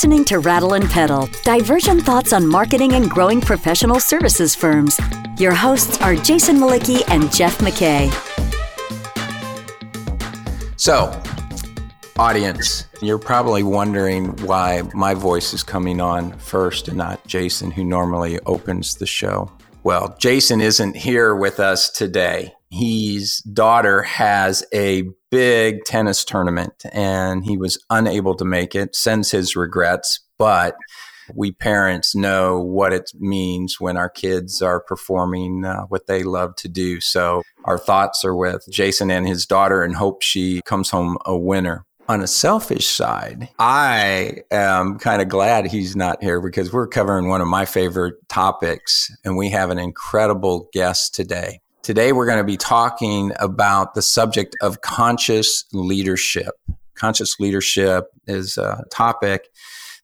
listening to Rattle and Pedal, divergent thoughts on marketing and growing professional services firms. Your hosts are Jason Mlicki and Jeff McKay. So, audience, you're probably wondering why my voice is coming on first and not Jason, who normally opens the show. Well, Jason isn't here with us today. His daughter has a big tennis tournament and he was unable to make it, sends his regrets, but we parents know what it means when our kids are performing uh, what they love to do. So our thoughts are with Jason and his daughter and hope she comes home a winner. On a selfish side, I am kind of glad he's not here because we're covering one of my favorite topics and we have an incredible guest today. Today, we're going to be talking about the subject of conscious leadership. Conscious leadership is a topic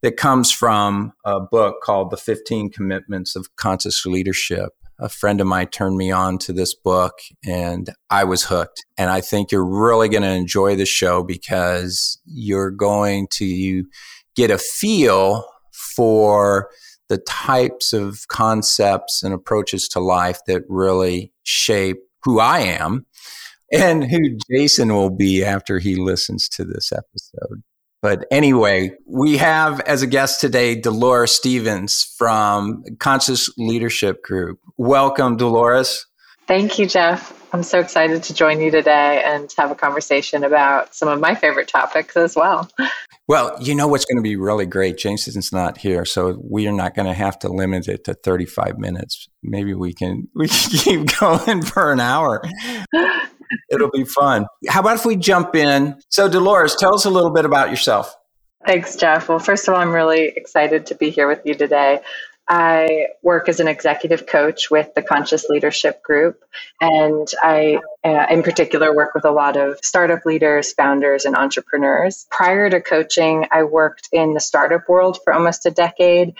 that comes from a book called The 15 Commitments of Conscious Leadership. A friend of mine turned me on to this book and I was hooked. And I think you're really going to enjoy the show because you're going to get a feel for the types of concepts and approaches to life that really shape who I am and who Jason will be after he listens to this episode. But anyway, we have as a guest today Dolores Stevens from Conscious Leadership Group. Welcome, Dolores. Thank you, Jeff. I'm so excited to join you today and have a conversation about some of my favorite topics as well. Well, you know what's going to be really great? Jason's not here, so we are not going to have to limit it to 35 minutes. Maybe we can we can keep going for an hour. It'll be fun. How about if we jump in? So, Dolores, tell us a little bit about yourself. Thanks, Jeff. Well, first of all, I'm really excited to be here with you today. I work as an executive coach with the Conscious Leadership Group, and I, uh, in particular, work with a lot of startup leaders, founders, and entrepreneurs. Prior to coaching, I worked in the startup world for almost a decade,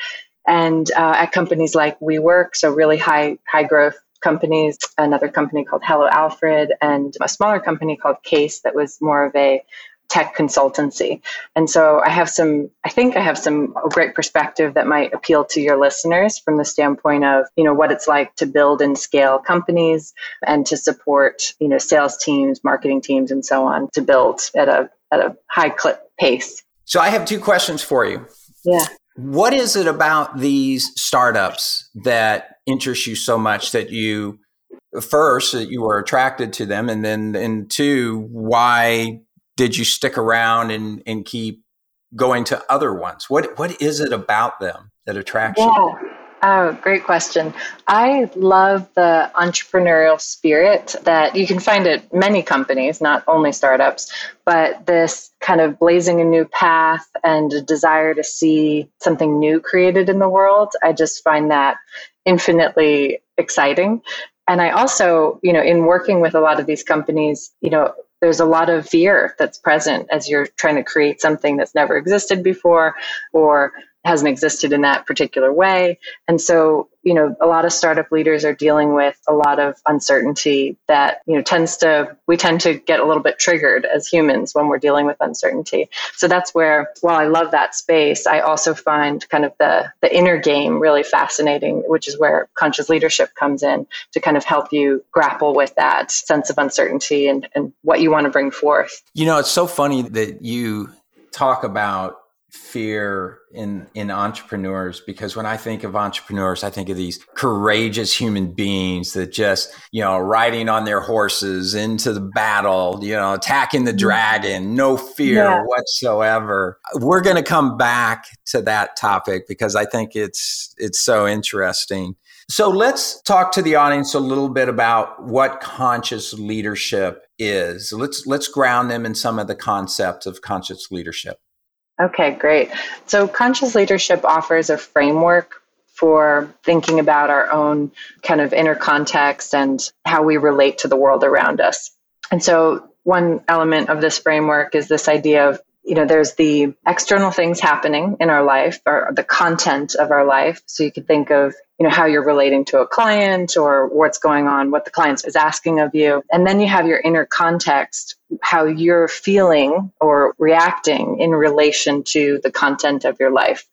and uh, at companies like WeWork, so really high high growth companies, another company called Hello Alfred, and a smaller company called Case that was more of a tech consultancy. And so I have some, I think I have some great perspective that might appeal to your listeners from the standpoint of, you know, what it's like to build and scale companies and to support, you know, sales teams, marketing teams, and so on to build at a, at a high clip pace. So I have two questions for you. Yeah. What is it about these startups that interests you so much that you first that you were attracted to them and then and two why did you stick around and, and keep going to other ones? What what is it about them that attracts yeah. you? Oh, great question. I love the entrepreneurial spirit that you can find at many companies, not only startups, but this kind of blazing a new path and a desire to see something new created in the world. I just find that infinitely exciting. And I also, you know, in working with a lot of these companies, you know, there's a lot of fear that's present as you're trying to create something that's never existed before or hasn't existed in that particular way. And so, you know, a lot of startup leaders are dealing with a lot of uncertainty that, you know, tends to, we tend to get a little bit triggered as humans when we're dealing with uncertainty. So that's where, while I love that space, I also find kind of the, the inner game really fascinating, which is where conscious leadership comes in to kind of help you grapple with that sense of uncertainty and, and what you want to bring forth. You know, it's so funny that you talk about fear in in entrepreneurs because when I think of entrepreneurs, I think of these courageous human beings that just you know riding on their horses into the battle, you know, attacking the mm-hmm. dragon, no fear yeah. whatsoever. We're going to come back to that topic because I think it's it's so interesting. So let's talk to the audience a little bit about what conscious leadership is. Let's let's ground them in some of the concepts of conscious leadership. Okay, great. So, conscious leadership offers a framework for thinking about our own kind of inner context and how we relate to the world around us. And so, one element of this framework is this idea of you know, there's the external things happening in our life or the content of our life. So you could think of you know how you're relating to a client or what's going on what the client is asking of you. And then you have your inner context how you're feeling or reacting in relation to the content of your life.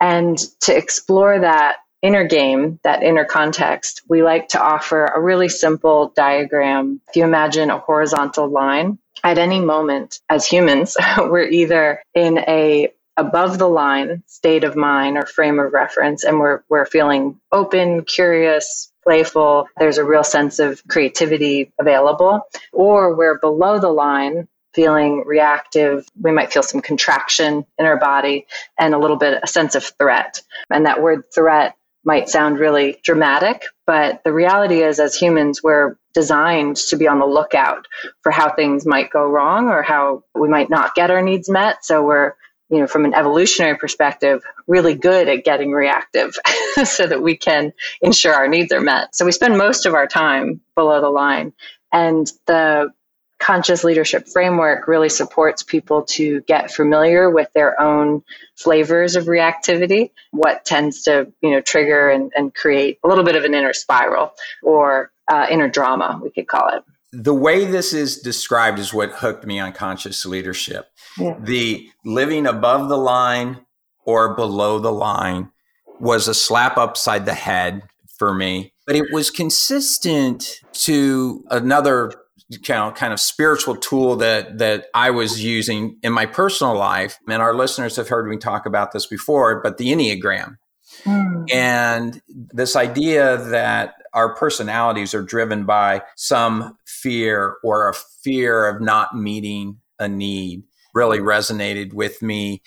And to explore that inner game that inner context we like to offer a really simple diagram. If you imagine a horizontal line at any moment as humans we're either in a above the line state of mind or frame of reference and we're we're feeling open, curious, playful, there's a real sense of creativity available or we're below the line feeling reactive, we might feel some contraction in our body and a little bit a sense of threat. And that word threat might sound really dramatic, but the reality is, as humans, we're designed to be on the lookout for how things might go wrong or how we might not get our needs met. So we're you know, from an evolutionary perspective, really good at getting reactive so that we can ensure our needs are met. So we spend most of our time below the line. And the conscious leadership framework really supports people to get familiar with their own flavors of reactivity, what tends to, you know, trigger and, and create a little bit of an inner spiral or uh, inner drama, we could call it the way this is described is what hooked me on conscious leadership. Yeah. The living above the line or below the line was a slap upside the head for me, but it was consistent to another kind of, kind of spiritual tool that that I was using in my personal life. And our listeners have heard me talk about this before, but the Enneagram. Mm. And this idea that our personalities are driven by some fear or a fear of not meeting a need really resonated with me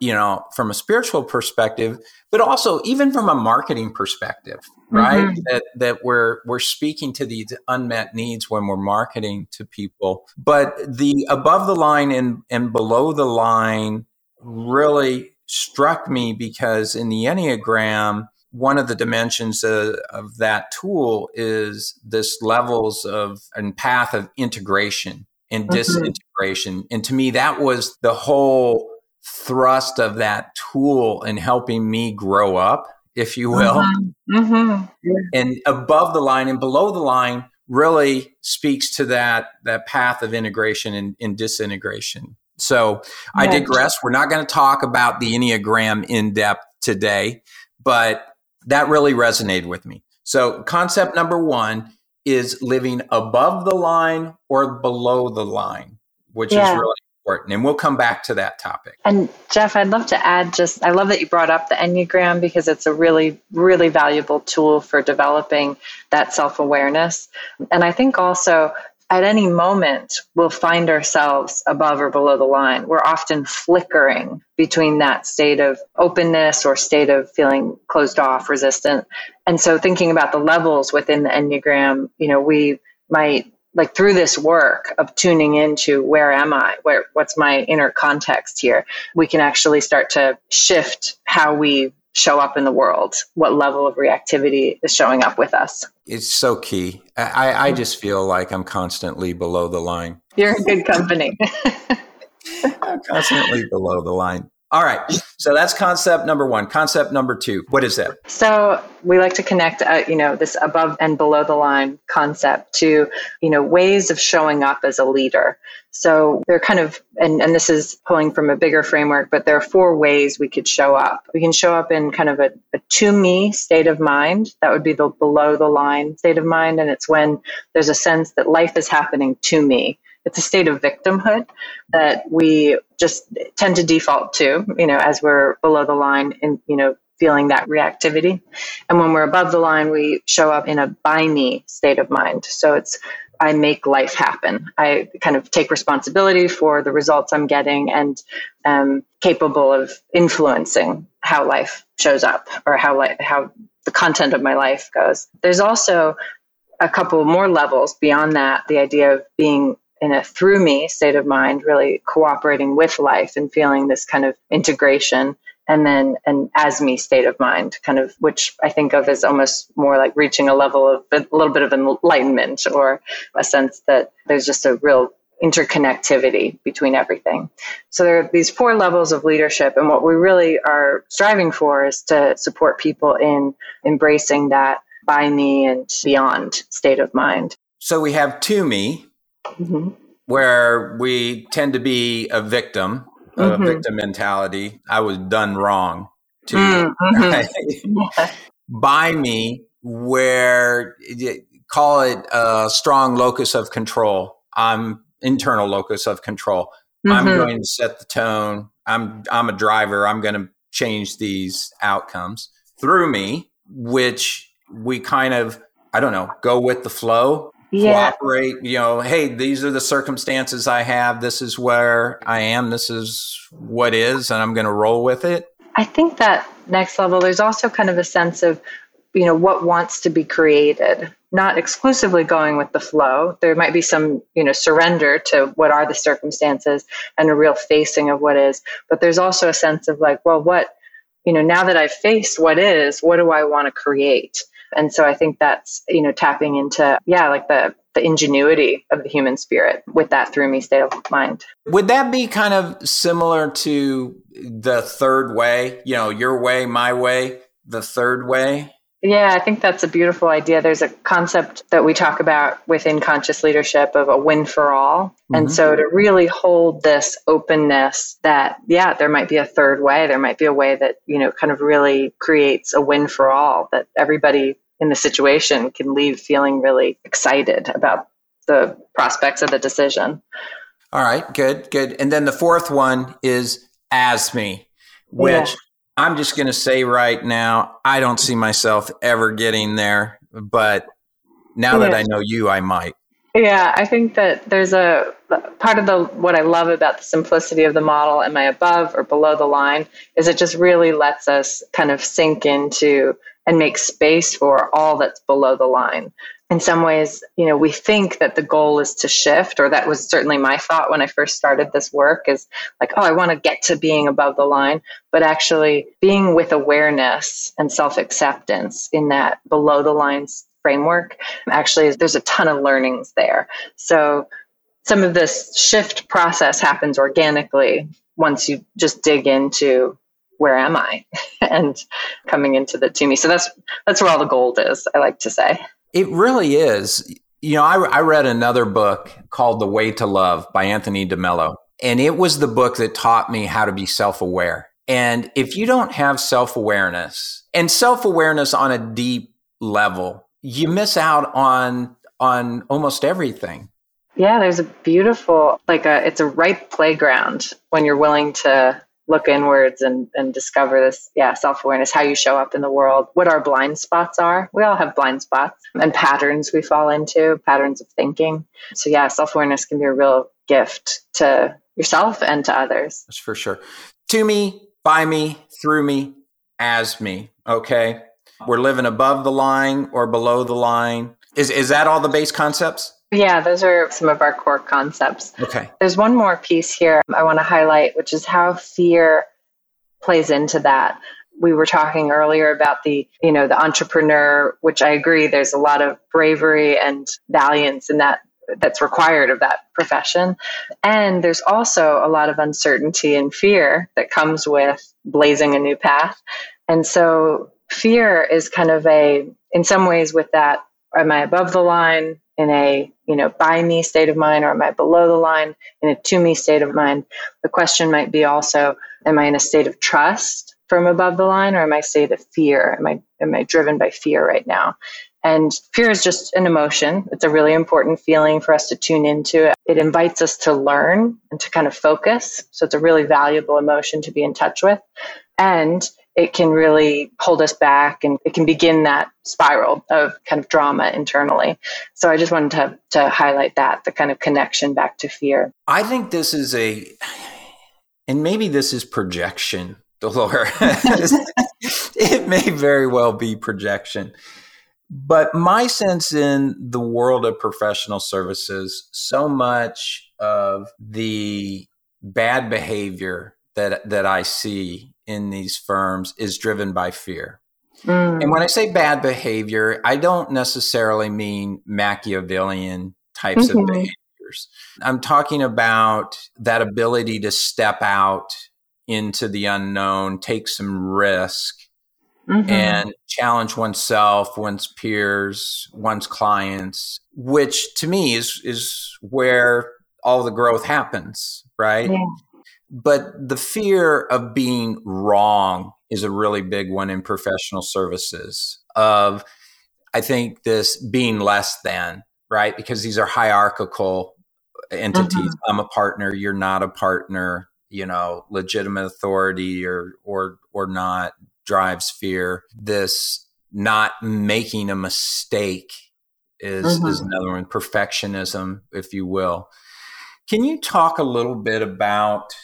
you know from a spiritual perspective but also even from a marketing perspective right mm-hmm. that that we're we're speaking to these unmet needs when we're marketing to people but the above the line and and below the line really struck me because in the enneagram one of the dimensions of, of that tool is this levels of and path of integration and mm-hmm. disintegration. And to me, that was the whole thrust of that tool in helping me grow up, if you will. Mm-hmm. Mm-hmm. And above the line and below the line really speaks to that that path of integration and, and disintegration. So I digress. We're not going to talk about the Enneagram in depth today, but that really resonated with me. So, concept number one is living above the line or below the line, which yeah. is really important. And we'll come back to that topic. And Jeff, I'd love to add just, I love that you brought up the Enneagram because it's a really, really valuable tool for developing that self awareness. And I think also at any moment we'll find ourselves above or below the line. We're often flickering between that state of openness or state of feeling closed off, resistant. And so thinking about the levels within the Enneagram, you know, we might like through this work of tuning into where am I? Where what's my inner context here? We can actually start to shift how we show up in the world, what level of reactivity is showing up with us. It's so key. I, I just feel like I'm constantly below the line. You're in good company. I'm constantly below the line. All right. So that's concept number one. Concept number two. What is that? So we like to connect, uh, you know, this above and below the line concept to, you know, ways of showing up as a leader. So they're kind of, and, and this is pulling from a bigger framework, but there are four ways we could show up. We can show up in kind of a, a to me state of mind. That would be the below the line state of mind. And it's when there's a sense that life is happening to me it's a state of victimhood that we just tend to default to, you know, as we're below the line and, you know, feeling that reactivity. And when we're above the line, we show up in a by me state of mind. So it's, I make life happen. I kind of take responsibility for the results I'm getting and am capable of influencing how life shows up or how, li- how the content of my life goes. There's also a couple more levels beyond that the idea of being in a through me state of mind, really cooperating with life and feeling this kind of integration. And then an as me state of mind, kind of, which I think of as almost more like reaching a level of a little bit of enlightenment or a sense that there's just a real interconnectivity between everything. So there are these four levels of leadership, and what we really are striving for is to support people in embracing that by me and beyond state of mind. So we have to me, mm-hmm. where we tend to be a victim, mm-hmm. victim mentality. I was done wrong. To mm-hmm. right? by me, where call it a strong locus of control. I'm internal locus of control. Mm-hmm. I'm going to set the tone. I'm I'm a driver. I'm going to change these outcomes through me, which we kind of I don't know, go with the flow, yeah. cooperate, you know, hey, these are the circumstances I have. This is where I am. This is what is, and I'm going to roll with it. I think that next level, there's also kind of a sense of, you know, what wants to be created not exclusively going with the flow. There might be some, you know, surrender to what are the circumstances and a real facing of what is. But there's also a sense of like, well, what, you know, now that I've faced what is, what do I want to create? And so I think that's, you know, tapping into, yeah, like the, the ingenuity of the human spirit with that through me state of mind. Would that be kind of similar to the third way, you know, your way, my way, the third way? Yeah, I think that's a beautiful idea. There's a concept that we talk about within conscious leadership of a win for all. Mm-hmm. And so to really hold this openness that, yeah, there might be a third way, there might be a way that, you know, kind of really creates a win for all, that everybody in the situation can leave feeling really excited about the prospects of the decision. All right, good, good. And then the fourth one is as me, which yeah. I'm just going to say right now, I don't see myself ever getting there, but now yeah. that I know you, I might. Yeah, I think that there's a part of the what I love about the simplicity of the model. Am I above or below the line? Is it just really lets us kind of sink into and make space for all that's below the line in some ways, you know, we think that the goal is to shift, or that was certainly my thought when I first started this work is like, oh, I want to get to being above the line. But actually, being with awareness and self acceptance in that below the lines framework, actually, there's a ton of learnings there. So, some of this shift process happens organically once you just dig into where am I and coming into the to me. So that's that's where all the gold is, I like to say. It really is. You know, I, I read another book called The Way to Love by Anthony DeMello, and it was the book that taught me how to be self aware. And if you don't have self awareness and self awareness on a deep level, you miss out on on almost everything. Yeah, there's a beautiful like a it's a ripe playground when you're willing to look inwards and, and discover this yeah self-awareness how you show up in the world what our blind spots are. We all have blind spots and patterns we fall into patterns of thinking. So yeah self-awareness can be a real gift to yourself and to others. That's for sure. To me by me through me as me okay? We're living above the line or below the line. Is is that all the base concepts yeah, those are some of our core concepts. Okay. There's one more piece here I want to highlight, which is how fear plays into that. We were talking earlier about the, you know, the entrepreneur, which I agree there's a lot of bravery and valiance in that that's required of that profession. And there's also a lot of uncertainty and fear that comes with blazing a new path. And so fear is kind of a, in some ways, with that, am I above the line? In a you know by me state of mind or am i below the line in a to me state of mind? The question might be also am i in a state of trust from above the line or am i state of fear? Am i am i driven by fear right now? And fear is just an emotion. It's a really important feeling for us to tune into it. Invites us to learn and to kind of focus. So it's a really valuable emotion to be in touch with. And it can really hold us back and it can begin that spiral of kind of drama internally. So I just wanted to, to highlight that, the kind of connection back to fear. I think this is a, and maybe this is projection, Dolores. it may very well be projection. But my sense in the world of professional services, so much of the bad behavior that that I see in these firms is driven by fear. Mm. And when I say bad behavior, I don't necessarily mean Machiavellian types mm-hmm. of behaviors. I'm talking about that ability to step out into the unknown, take some risk, mm-hmm. and challenge oneself, one's peers, one's clients, which to me is is where all the growth happens, right? Yeah. But the fear of being wrong is a really big one in professional services of I think this being less than, right? Because these are hierarchical entities. Mm-hmm. I'm a partner, you're not a partner, you know, legitimate authority or or or not drives fear. This not making a mistake is mm-hmm. is another one. Perfectionism, if you will. Can you talk a little bit about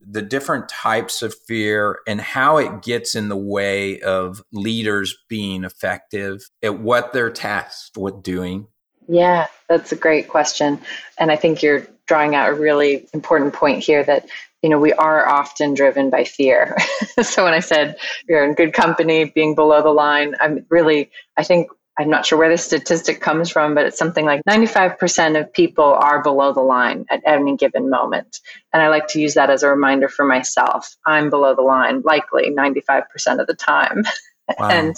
the different types of fear and how it gets in the way of leaders being effective at what they're tasked with doing? Yeah, that's a great question. And I think you're drawing out a really important point here that you know we are often driven by fear so when i said you're in good company being below the line i'm really i think I'm not sure where this statistic comes from, but it's something like 95% of people are below the line at any given moment. And I like to use that as a reminder for myself. I'm below the line, likely 95% of the time. Wow. and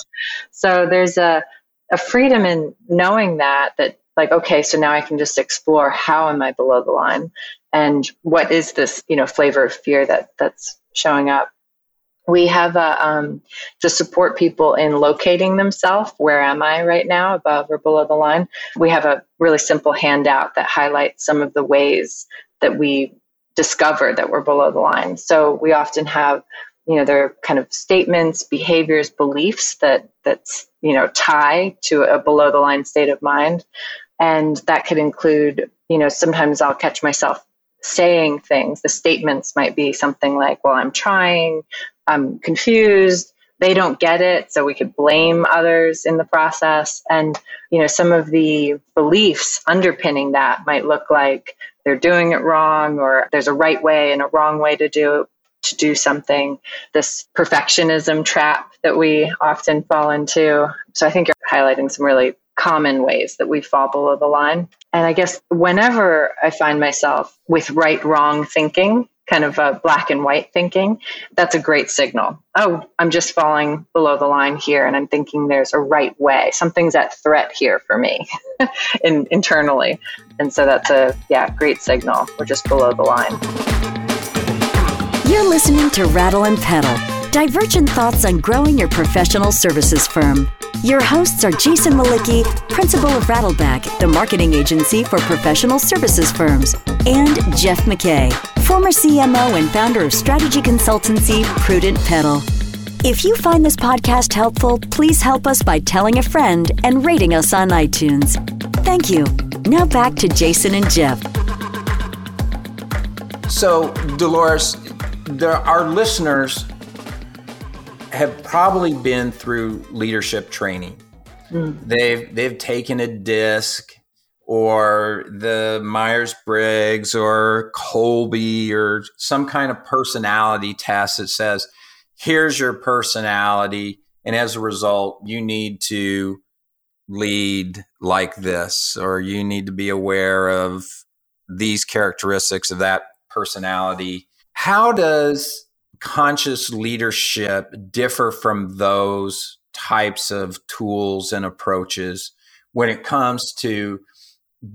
so there's a, a freedom in knowing that, that like, okay, so now I can just explore how am I below the line? And what is this, you know, flavor of fear that that's showing up? We have a, um, to support people in locating themselves where am i right now above or below the line? We have a really simple handout that highlights some of the ways that we discover that we're below the line. So we often have you know there are kind of statements behaviors beliefs that that's you know tie to a below the line state of mind. And that could include you know sometimes i'll catch myself saying things. The statements might be something like, well, I'm trying, I'm confused, they don't get it, so we could blame others in the process. And, you know, some of the beliefs underpinning that might look like they're doing it wrong or there's a right way and a wrong way to do to do something this perfectionism trap that we often fall into so i think you're highlighting some really common ways that we fall below the line. And I guess whenever I find myself with right wrong thinking, kind of a black and white thinking, that's a great signal. Oh, I'm just falling below the line here and I'm thinking there's a right way. Something's at threat here for me in, internally. And so that's a yeah, great signal. We're just below the line. You're listening to Rattle and Pedal. Divergent thoughts on growing your professional services firm. Your hosts are Jason Mlicki, principal of Rattleback, the marketing agency for professional services firms, and Jeff McKay, former CMO and founder of strategy consultancy Prudent Pedal. If you find this podcast helpful, please help us by telling a friend and rating us on iTunes. Thank you. Now back to Jason and Jeff. So, Dolores, there, our listeners have probably been through leadership training. Mm. They've they've taken a disc or the Myers Briggs or Kolbe or some kind of personality test that says, here's your personality. And as a result, you need to lead like this, or you need to be aware of these characteristics of that personality. How does conscious leadership differ from those types of tools and approaches when it comes to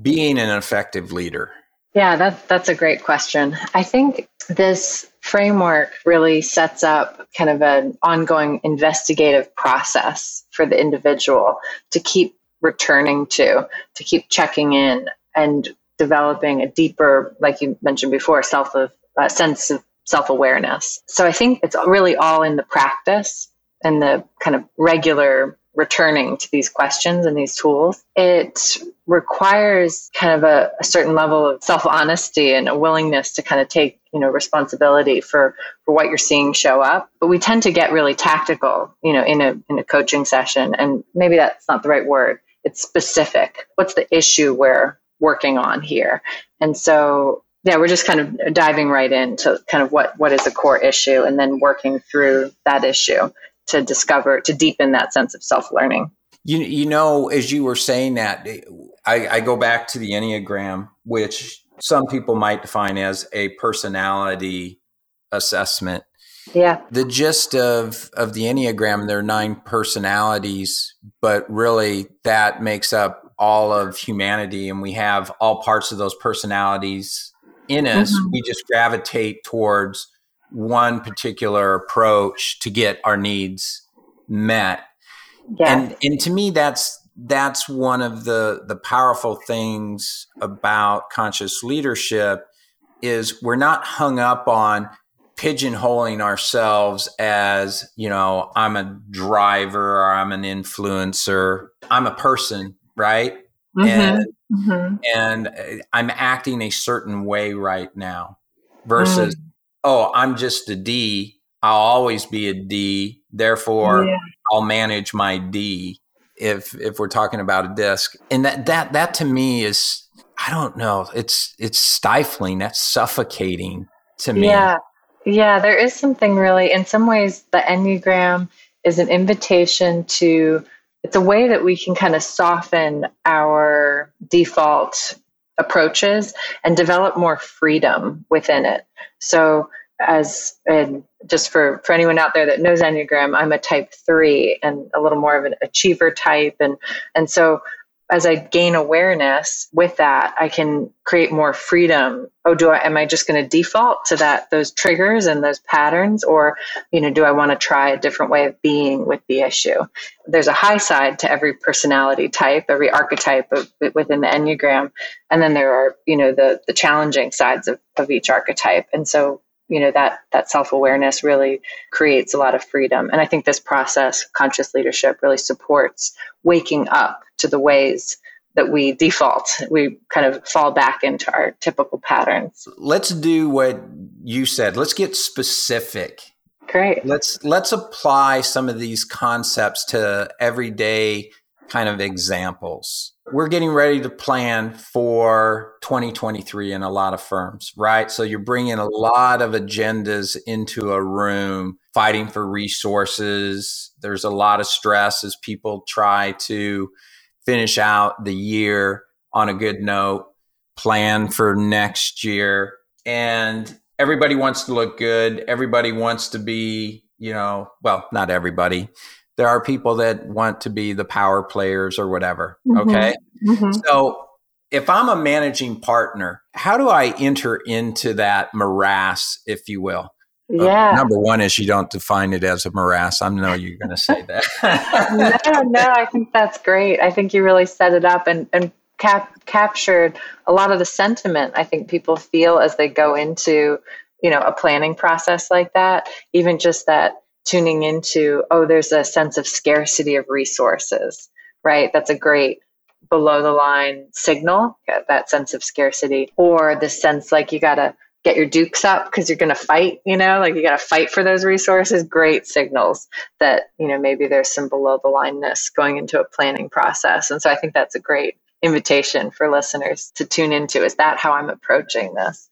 being an effective leader? Yeah, that, that's a great question. I think this framework really sets up kind of an ongoing investigative process for the individual to keep returning to, to keep checking in and developing a deeper, like you mentioned before, self of uh, sense of self awareness. So I think it's really all in the practice and the kind of regular returning to these questions and these tools. It requires kind of a, a certain level of self honesty and a willingness to kind of take you know responsibility for for what you're seeing show up. But we tend to get really tactical you know in a in a coaching session. And maybe that's not the right word. It's specific. What's the issue we're working on here? And so yeah, we're just kind of diving right into kind of what what is a core issue, and then working through that issue to discover to deepen that sense of self learning. You, you know, as you were saying that, I, I go back to the Enneagram, which some people might define as a personality assessment. Yeah. The gist of of the Enneagram, there are nine personalities, but really that makes up all of humanity and we have all parts of those personalities in us. Mm-hmm. We just gravitate towards one particular approach to get our needs met. Yeah. And and to me that's that's one of the the powerful things about conscious leadership is we're not hung up on pigeonholing ourselves as you know i'm a driver or i'm an influencer i'm a person right mm-hmm. and mm-hmm. and i'm acting a certain way right now versus mm. oh i'm just a d i'll always be a d therefore yeah. i'll manage my d if if we're talking about a disc and that that that to me is i don't know it's it's stifling that's suffocating to me yeah yeah, there is something really, in some ways, the Enneagram is an invitation to, it's a way that we can kind of soften our default approaches and develop more freedom within it. So, as and just for for anyone out there that knows enneagram i'm a type 3 and a little more of an achiever type and and so as I gain awareness with that, I can create more freedom. Oh, do I, am I just going to default to that, those triggers and those patterns? Or, you know, do I want to try a different way of being with the issue? There's a high side to every personality type, every archetype of, within the Enneagram. And then there are, you know, the, the challenging sides of, of each archetype. And so you know that that self-awareness really creates a lot of freedom. And i think this process conscious leadership really supports waking up to the ways that we default. We kind of fall back into our typical patterns. Let's do what you said. Let's get specific. Great. Let's let's apply some of these concepts to everyday kind of examples we're getting ready to plan for 2023 in a lot of firms, right? So you're bringing a lot of agendas into a room, fighting for resources. There's a lot of stress as people try to finish out the year on a good note, plan for next year. And everybody wants to look good. Everybody wants to be, you know, well, not everybody there are people that want to be the power players or whatever. Mm-hmm. Okay. Mm-hmm. So if I'm a managing partner, how do I enter into that morass, if you will? Uh, yeah. Uh, number one is you don't define it as a morass. I know you're going to say that. no, no, I think that's great. I think you really set it up and, and cap- captured a lot of the sentiment I think people feel as they go into, you know, a planning process like that. Even just that tuning into, oh, there's a sense of scarcity of resources, right? That's a great below the line signal, that sense of scarcity, or the sense like you got to get your dukes up because you're going to fight, you know, like you got to fight for those resources. Great signals that, you know, maybe there's some below the lineness going into a planning process. And so I think that's a great invitation for listeners to tune into. Is that how I'm approaching this?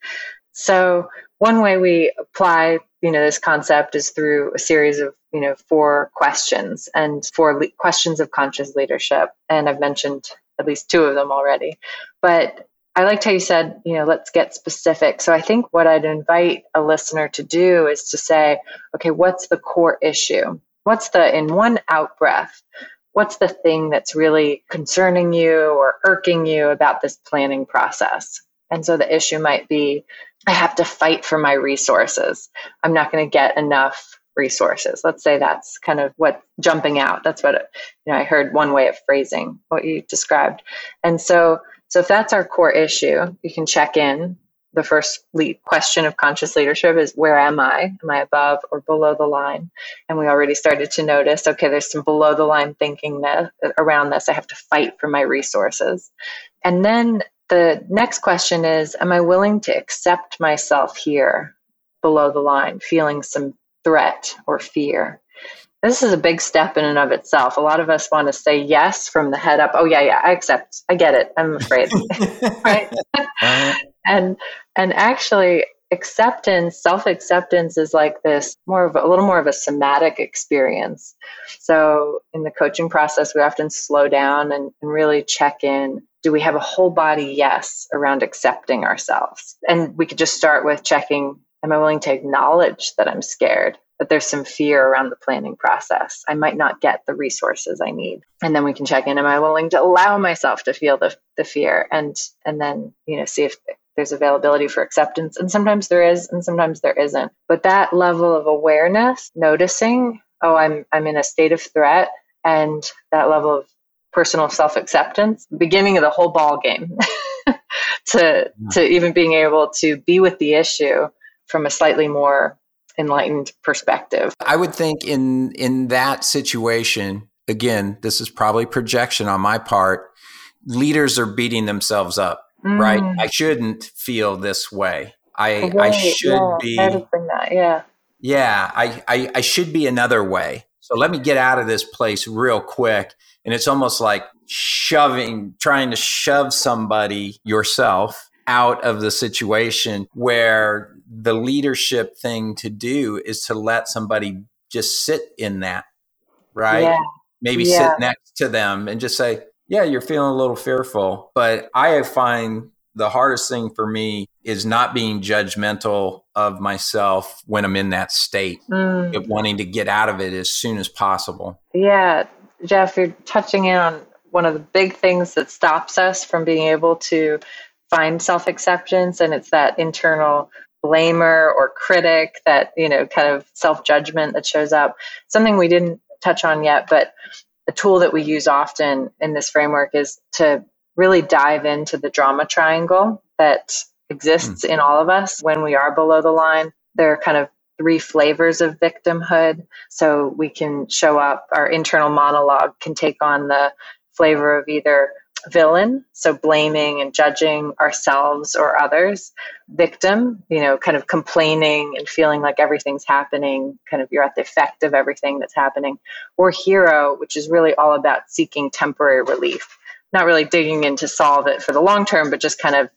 So one way we apply you know this concept is through a series of you know four questions and four le- questions of conscious leadership. And i've mentioned at least two of them already. But i liked how you said you know let's get specific. So i think what i'd invite a listener to do is to say okay what's the core issue? What's the in one out breath what's the thing that's really concerning you or irking you about this planning process? And so the issue might be I have to fight for my resources. I'm not going to get enough resources. Let's say that's kind of what jumping out. That's what you know. I heard one way of phrasing what you described, and so so if that's our core issue, you can check in. The first lead question of conscious leadership is where am I? Am I above or below the line? And we already started to notice okay, there's some below the line thinking that around this. I have to fight for my resources. And then the next question is Am I willing to accept myself here below the line, feeling some threat or fear? This is a big step in and of itself. A lot of us want to say yes from the head up. Oh yeah, yeah, I accept. I get it. I'm afraid. right? Uh-huh. and and actually acceptance, self acceptance is like this more of a, a little more of a somatic experience. So in the coaching process, we often slow down and, and really check in. Do we have a whole body yes around accepting ourselves? And we could just start with checking Am I willing to acknowledge that I'm scared? That there's some fear around the planning process. I might not get the resources I need. And then we can check in. Am I willing to allow myself to feel the, the fear and and then, you know, see if there's availability for acceptance. And sometimes there is, and sometimes there isn't. But that level of awareness, noticing, oh, I'm I'm in a state of threat, and that level of personal self acceptance, beginning of the whole ball game. to to even being able to be with the issue from a slightly more enlightened perspective. I would think in in that situation, again, this is probably projection on my part, leaders are beating themselves up mm. right? I shouldn't feel this way. I right, I should yeah, be. that, yeah. Yeah, I, I I should be another way. So let me get out of this place real quick. And it's almost like shoving, trying to shove somebody yourself out of the situation where the leadership thing to do is to let somebody just sit in that, right? Yeah. Maybe yeah. sit next to them and just say, yeah, you're feeling a little fearful. But I find the hardest thing for me is not being judgmental of myself when I'm in that state, mm. of wanting to get out of it as soon as possible. Yeah, Jeff, you're touching in on one of the big things that stops us from being able to find self acceptance, and it's that internal blamer or critic, that, you know, kind of self judgment that shows up. Something we didn't touch on yet, but a tool that we use often in this framework is to really dive into the drama triangle that exists mm. in all of us when we are below the line. There are kind of three flavors of victimhood. So we can show up, our internal monologue can take on the flavor of either villain, so blaming and judging ourselves or others, victim, you know, kind of complaining and feeling like everything's happening, kind of you're at the effect of everything that's happening, or hero, which is really all about seeking temporary relief, not really digging in to solve it for the long term, but just kind of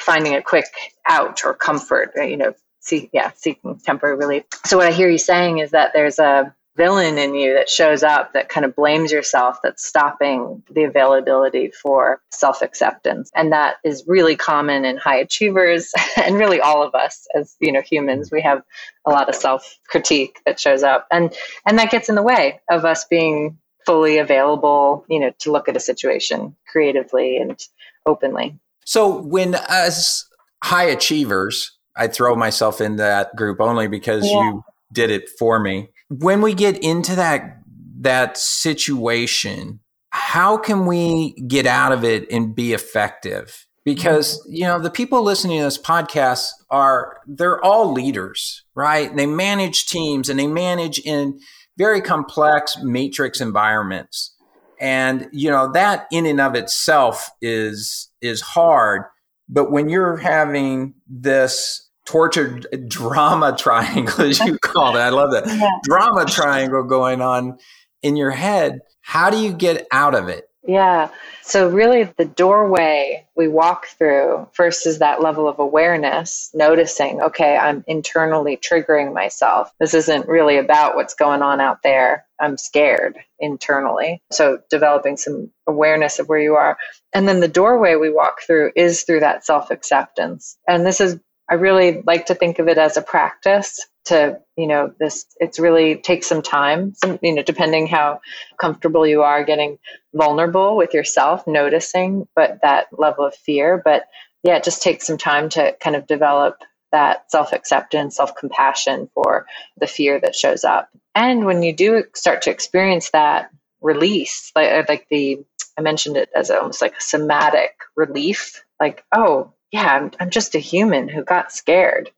finding a quick out or comfort, you know, see, yeah, seeking temporary relief. So what I hear you saying is that there's a villain in you that shows up that kind of blames yourself that's stopping the availability for self acceptance and that is really common in high achievers and really all of us as you know humans. We have a lot of self critique that shows up. And and that gets in the way of us being fully available you know to look at a situation creatively and openly. So when as high achievers i throw myself in that group only because yeah. you did it for me when we get into that that situation, how can we get out of it and be effective? Because you know the people listening to this podcast are they're all leaders, right? They manage teams and they manage in very complex matrix environments, and you know that in and of itself is is hard. But when you're having this tortured drama triangle, as you call it. I love that yeah. drama triangle going on in your head. How do you get out of it? Yeah. So, really, the doorway we walk through first is that level of awareness, noticing, okay, I'm internally triggering myself. This isn't really about what's going on out there. I'm scared internally. So, developing some awareness of where you are. And then the doorway we walk through is through that self acceptance. And this is I really like to think of it as a practice to, you know, this, it's really takes some time, some, you know, depending how comfortable you are getting vulnerable with yourself, noticing, but that level of fear. But yeah, it just takes some time to kind of develop that self acceptance, self compassion for the fear that shows up. And when you do start to experience that release, like, like the, I mentioned it as almost like a somatic relief, like, oh, yeah, I'm, I'm just a human who got scared.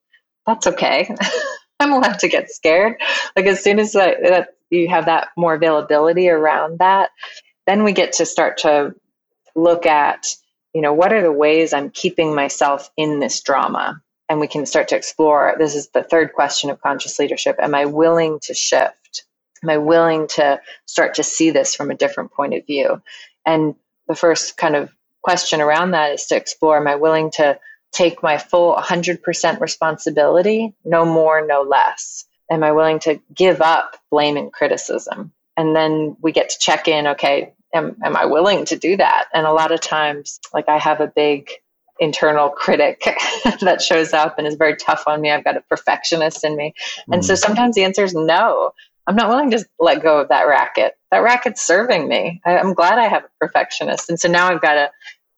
That's okay. I'm allowed to get scared. Like as soon as I, that you have that more availability around that, then we get to start to look at, you know, what are the ways I'm keeping myself in this drama? And we can start to explore. This is the third question of conscious leadership. Am I willing to shift? Am I willing to start to see this from a different point of view? And the first kind of question around that is to explore am I willing to take my full 100% responsibility, no more, no less? Am I willing to give up blame and criticism? And then we get to check in okay, am, am I willing to do that? And a lot of times, like I have a big internal critic that shows up and is very tough on me. I've got a perfectionist in me. And mm. so sometimes the answer is no. I'm not willing to let go of that racket. That racket's serving me. I, am glad I have a perfectionist. And so now I've got to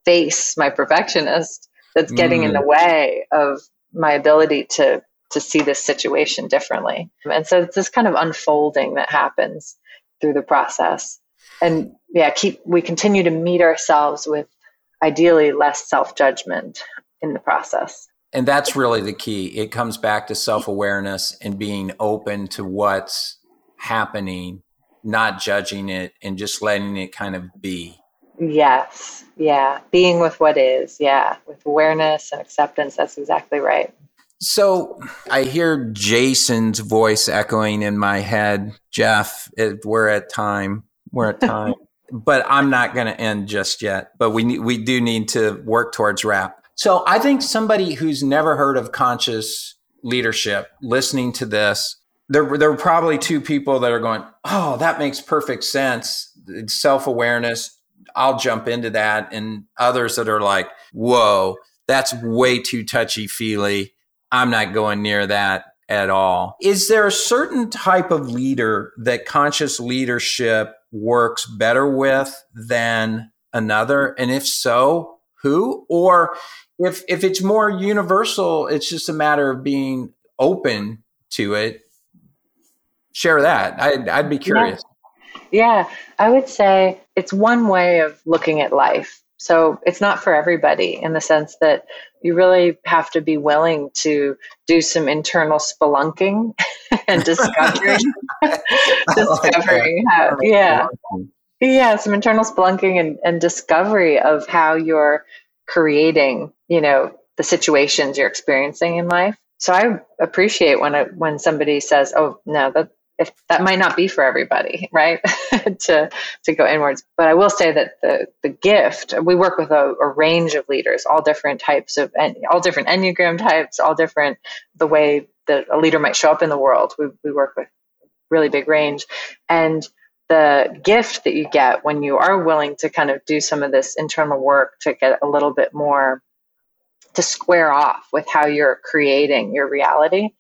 face my perfectionist that's getting mm. in the mm. way of my ability to to see this situation differently. And so it's this kind of unfolding that happens through the process. And yeah, keep we continue to meet ourselves with ideally less self-judgment in the process. And that's really the key. It comes back to self-awareness and being open to what's happening, not judging it and just letting it kind of be. Yes. Yeah. Being with what is. Yeah. With awareness and acceptance. That's exactly right. So I hear Jason's voice echoing in my head. Jeff, it, we're at time. We're at time. but I'm not going to end just yet. But we we do need to work towards wrap. So I think somebody who's never heard of conscious leadership listening to this there, there are probably two people that are going, oh, that makes perfect sense. It's self awareness. I'll jump into that. And others that are like, whoa, that's way too touchy feely. I'm not going near that at all. Is there a certain type of leader that conscious leadership works better with than another? And if so, who? Or if, if it's more universal, it's just a matter of being open to it share that. I'd, I'd be curious. Yeah. yeah, I would say it's one way of looking at life. So it's not for everybody in the sense that you really have to be willing to do some internal spelunking and discovering, discovering how, yeah, yeah, some internal spelunking and, and discovery of how you're creating, you know, the situations you're experiencing in life. So I appreciate when I, when somebody says, "Oh, no, that if that might not be for everybody, right? to to go inwards. But I will say that the the gift we work with a, a, range of leaders, all different types of all different enneagram types, all different the way that a leader might show up in the world. We we work with really big range, and the gift that you get when you are willing to kind of do some of this internal work to get a little bit more to square off with how you're creating your reality,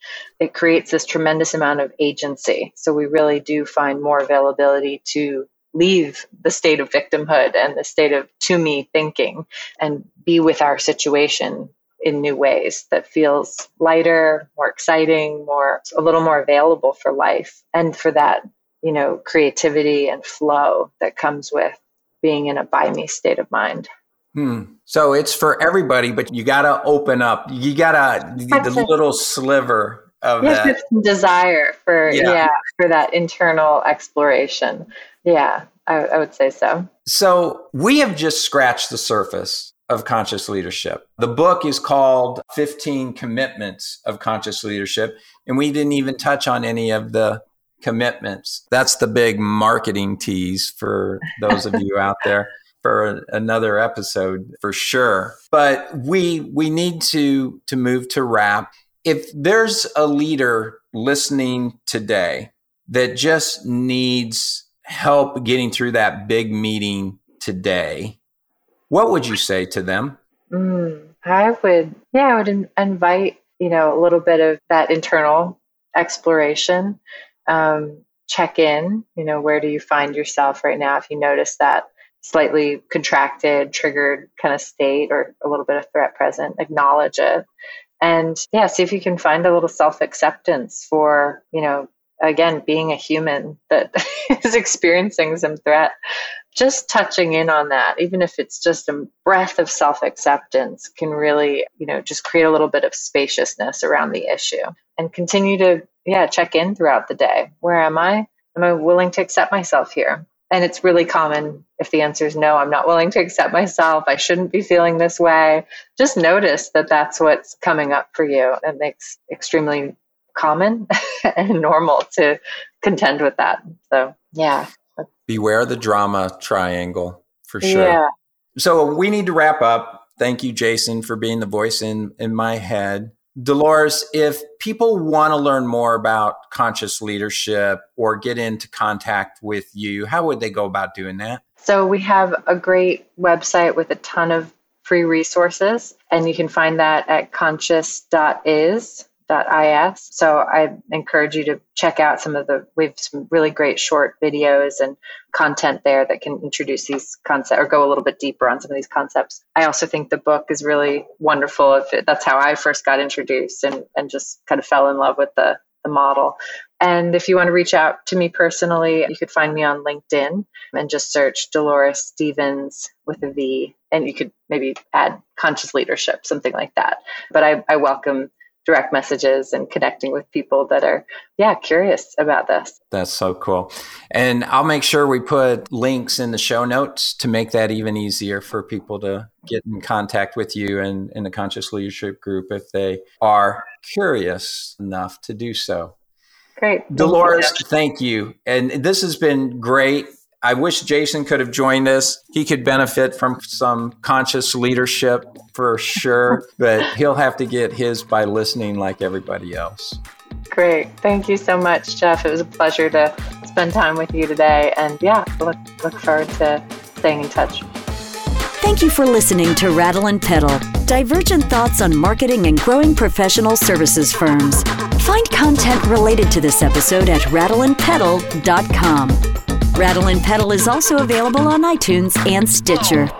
it creates this tremendous amount of agency. So we really do find more availability to leave the state of victimhood and the state of to me thinking and be with our situation in new ways that feels lighter, more exciting, more a little more available for life and for that, you know, creativity and flow that comes with being in a by me state of mind. Hmm. So it's for everybody, but you got to open up. You got to the little sliver of that desire for yeah. yeah. for that internal exploration. Yeah, I, I would say so. So we have just scratched the surface of conscious leadership. The book is called 15 Commitments of Conscious Leadership, and we didn't even touch on any of the commitments. That's the big marketing tease for those of you out there for another episode for sure. But we we need to to move to wrap. If there's a leader listening today that just needs help getting through that big meeting today, what would you say to them? Mm, I would, yeah, I would in- invite you know a little bit of that internal exploration. Um, check in. You know, where do you find yourself right now? If you notice that slightly contracted, triggered kind of state or a little bit of threat present, acknowledge it. And yeah, see if you can find a little self acceptance for, you know, again, being a human that is experiencing some threat. Just touching in on that, even if it's just a breath of self acceptance, can really, you know, just create a little bit of spaciousness around the issue and continue to, yeah, check in throughout the day. Where am I? Am I willing to accept myself here? And it's really common if the answer is no, I'm not willing to accept myself. I shouldn't be feeling this way. Just notice that that's what's coming up for you. It makes extremely common and normal to contend with that. So, yeah. Beware the drama triangle for sure. Yeah. So, we need to wrap up. Thank you, Jason, for being the voice in, in my head. Dolores, if people want to learn more about conscious leadership or get into contact with you, how would they go about doing that? So, we have a great website with a ton of free resources, and you can find that at conscious.is is. So I encourage you to check out some of the, we have some really great short videos and content there that can introduce these concepts or go a little bit deeper on some of these concepts. I also think the book is really wonderful. If it, that's how I first got introduced and, and just kind of fell in love with the, the model. And if you want to reach out to me personally, you could find me on LinkedIn and just search Dolores Stevens with a V. And you could maybe add conscious leadership, something like that. But I, I welcome direct messages and connecting with people that are yeah curious about this. That's so cool. And i'll make sure we put links in the show notes to make that even easier for people to get in contact with you and in the conscious leadership group if they are curious enough to do so. Great. Dolores thank you. and this has been great I wish Jason could have joined us. He could benefit from some conscious leadership for sure, but he'll have to get his by listening like everybody else. Great. Thank you so much, Jeff. It was a pleasure to spend time with you today. And yeah, look, look forward to staying in touch. Thank you for listening to Rattle and Pedal, divergent thoughts on marketing and growing professional services firms. Find content related to this episode at rattleandpedal.com. Rattle and Pedal is also available on iTunes and Stitcher.